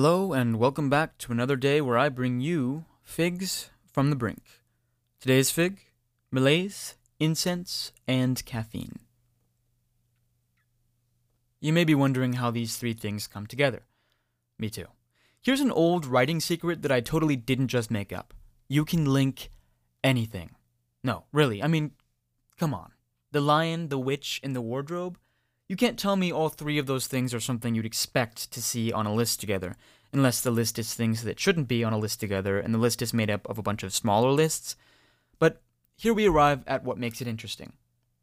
Hello, and welcome back to another day where I bring you figs from the brink. Today's fig malaise, incense, and caffeine. You may be wondering how these three things come together. Me too. Here's an old writing secret that I totally didn't just make up. You can link anything. No, really, I mean, come on. The lion, the witch, and the wardrobe? You can't tell me all three of those things are something you'd expect to see on a list together, unless the list is things that shouldn't be on a list together, and the list is made up of a bunch of smaller lists. But here we arrive at what makes it interesting.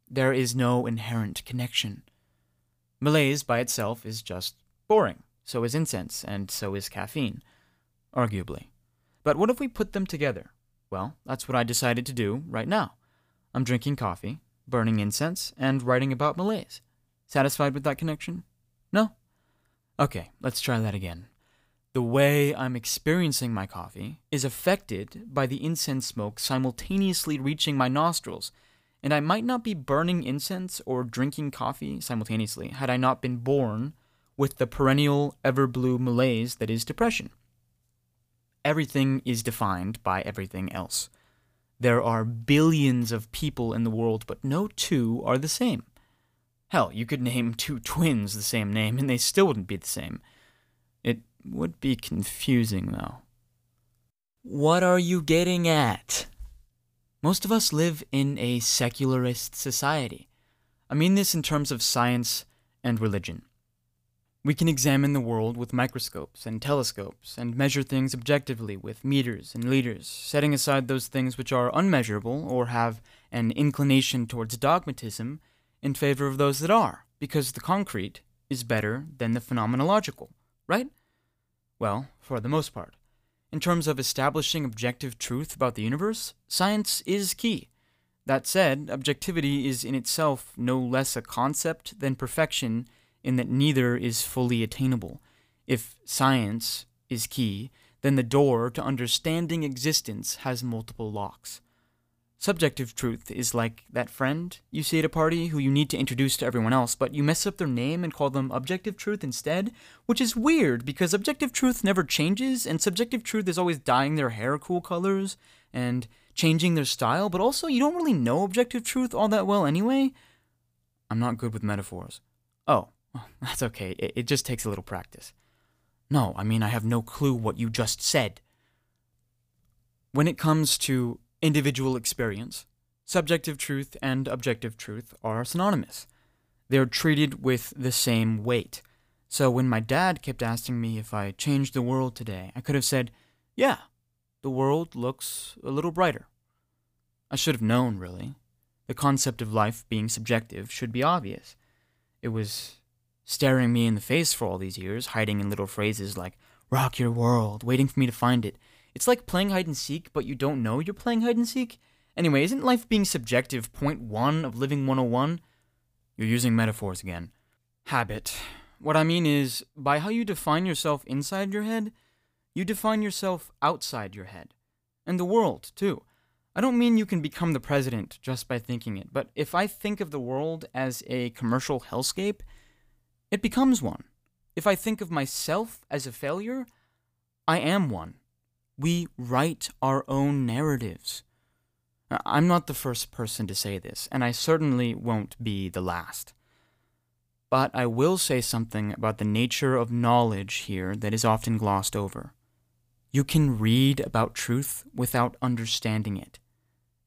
There is no inherent connection. Malaise by itself is just boring. So is incense, and so is caffeine. Arguably. But what if we put them together? Well, that's what I decided to do right now. I'm drinking coffee, burning incense, and writing about malaise. Satisfied with that connection? No? Okay, let's try that again. The way I'm experiencing my coffee is affected by the incense smoke simultaneously reaching my nostrils, and I might not be burning incense or drinking coffee simultaneously had I not been born with the perennial ever blue malaise that is depression. Everything is defined by everything else. There are billions of people in the world, but no two are the same. Hell, you could name two twins the same name and they still wouldn't be the same. It would be confusing, though. What are you getting at? Most of us live in a secularist society. I mean this in terms of science and religion. We can examine the world with microscopes and telescopes and measure things objectively with meters and liters, setting aside those things which are unmeasurable or have an inclination towards dogmatism in favor of those that are, because the concrete is better than the phenomenological, right? Well, for the most part. In terms of establishing objective truth about the universe, science is key. That said, objectivity is in itself no less a concept than perfection in that neither is fully attainable. If science is key, then the door to understanding existence has multiple locks. Subjective truth is like that friend you see at a party who you need to introduce to everyone else, but you mess up their name and call them objective truth instead, which is weird because objective truth never changes, and subjective truth is always dyeing their hair cool colors and changing their style, but also you don't really know objective truth all that well anyway. I'm not good with metaphors. Oh, That's okay. It, it just takes a little practice. No, I mean, I have no clue what you just said. When it comes to individual experience, subjective truth and objective truth are synonymous. They're treated with the same weight. So when my dad kept asking me if I changed the world today, I could have said, Yeah, the world looks a little brighter. I should have known, really. The concept of life being subjective should be obvious. It was staring me in the face for all these years, hiding in little phrases like, rock your world, waiting for me to find it. It's like playing hide and seek, but you don't know you're playing hide and seek. Anyway, isn't life being subjective point one of living 101? You're using metaphors again. Habit. What I mean is, by how you define yourself inside your head, you define yourself outside your head. And the world, too. I don't mean you can become the president just by thinking it, but if I think of the world as a commercial hellscape, it becomes one. If I think of myself as a failure, I am one. We write our own narratives. I'm not the first person to say this, and I certainly won't be the last. But I will say something about the nature of knowledge here that is often glossed over. You can read about truth without understanding it.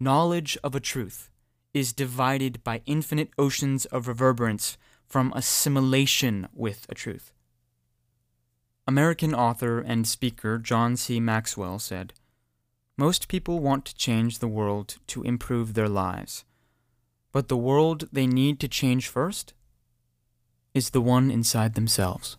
Knowledge of a truth is divided by infinite oceans of reverberance from assimilation with a truth. American author and speaker John C. Maxwell said, Most people want to change the world to improve their lives, but the world they need to change first is the one inside themselves.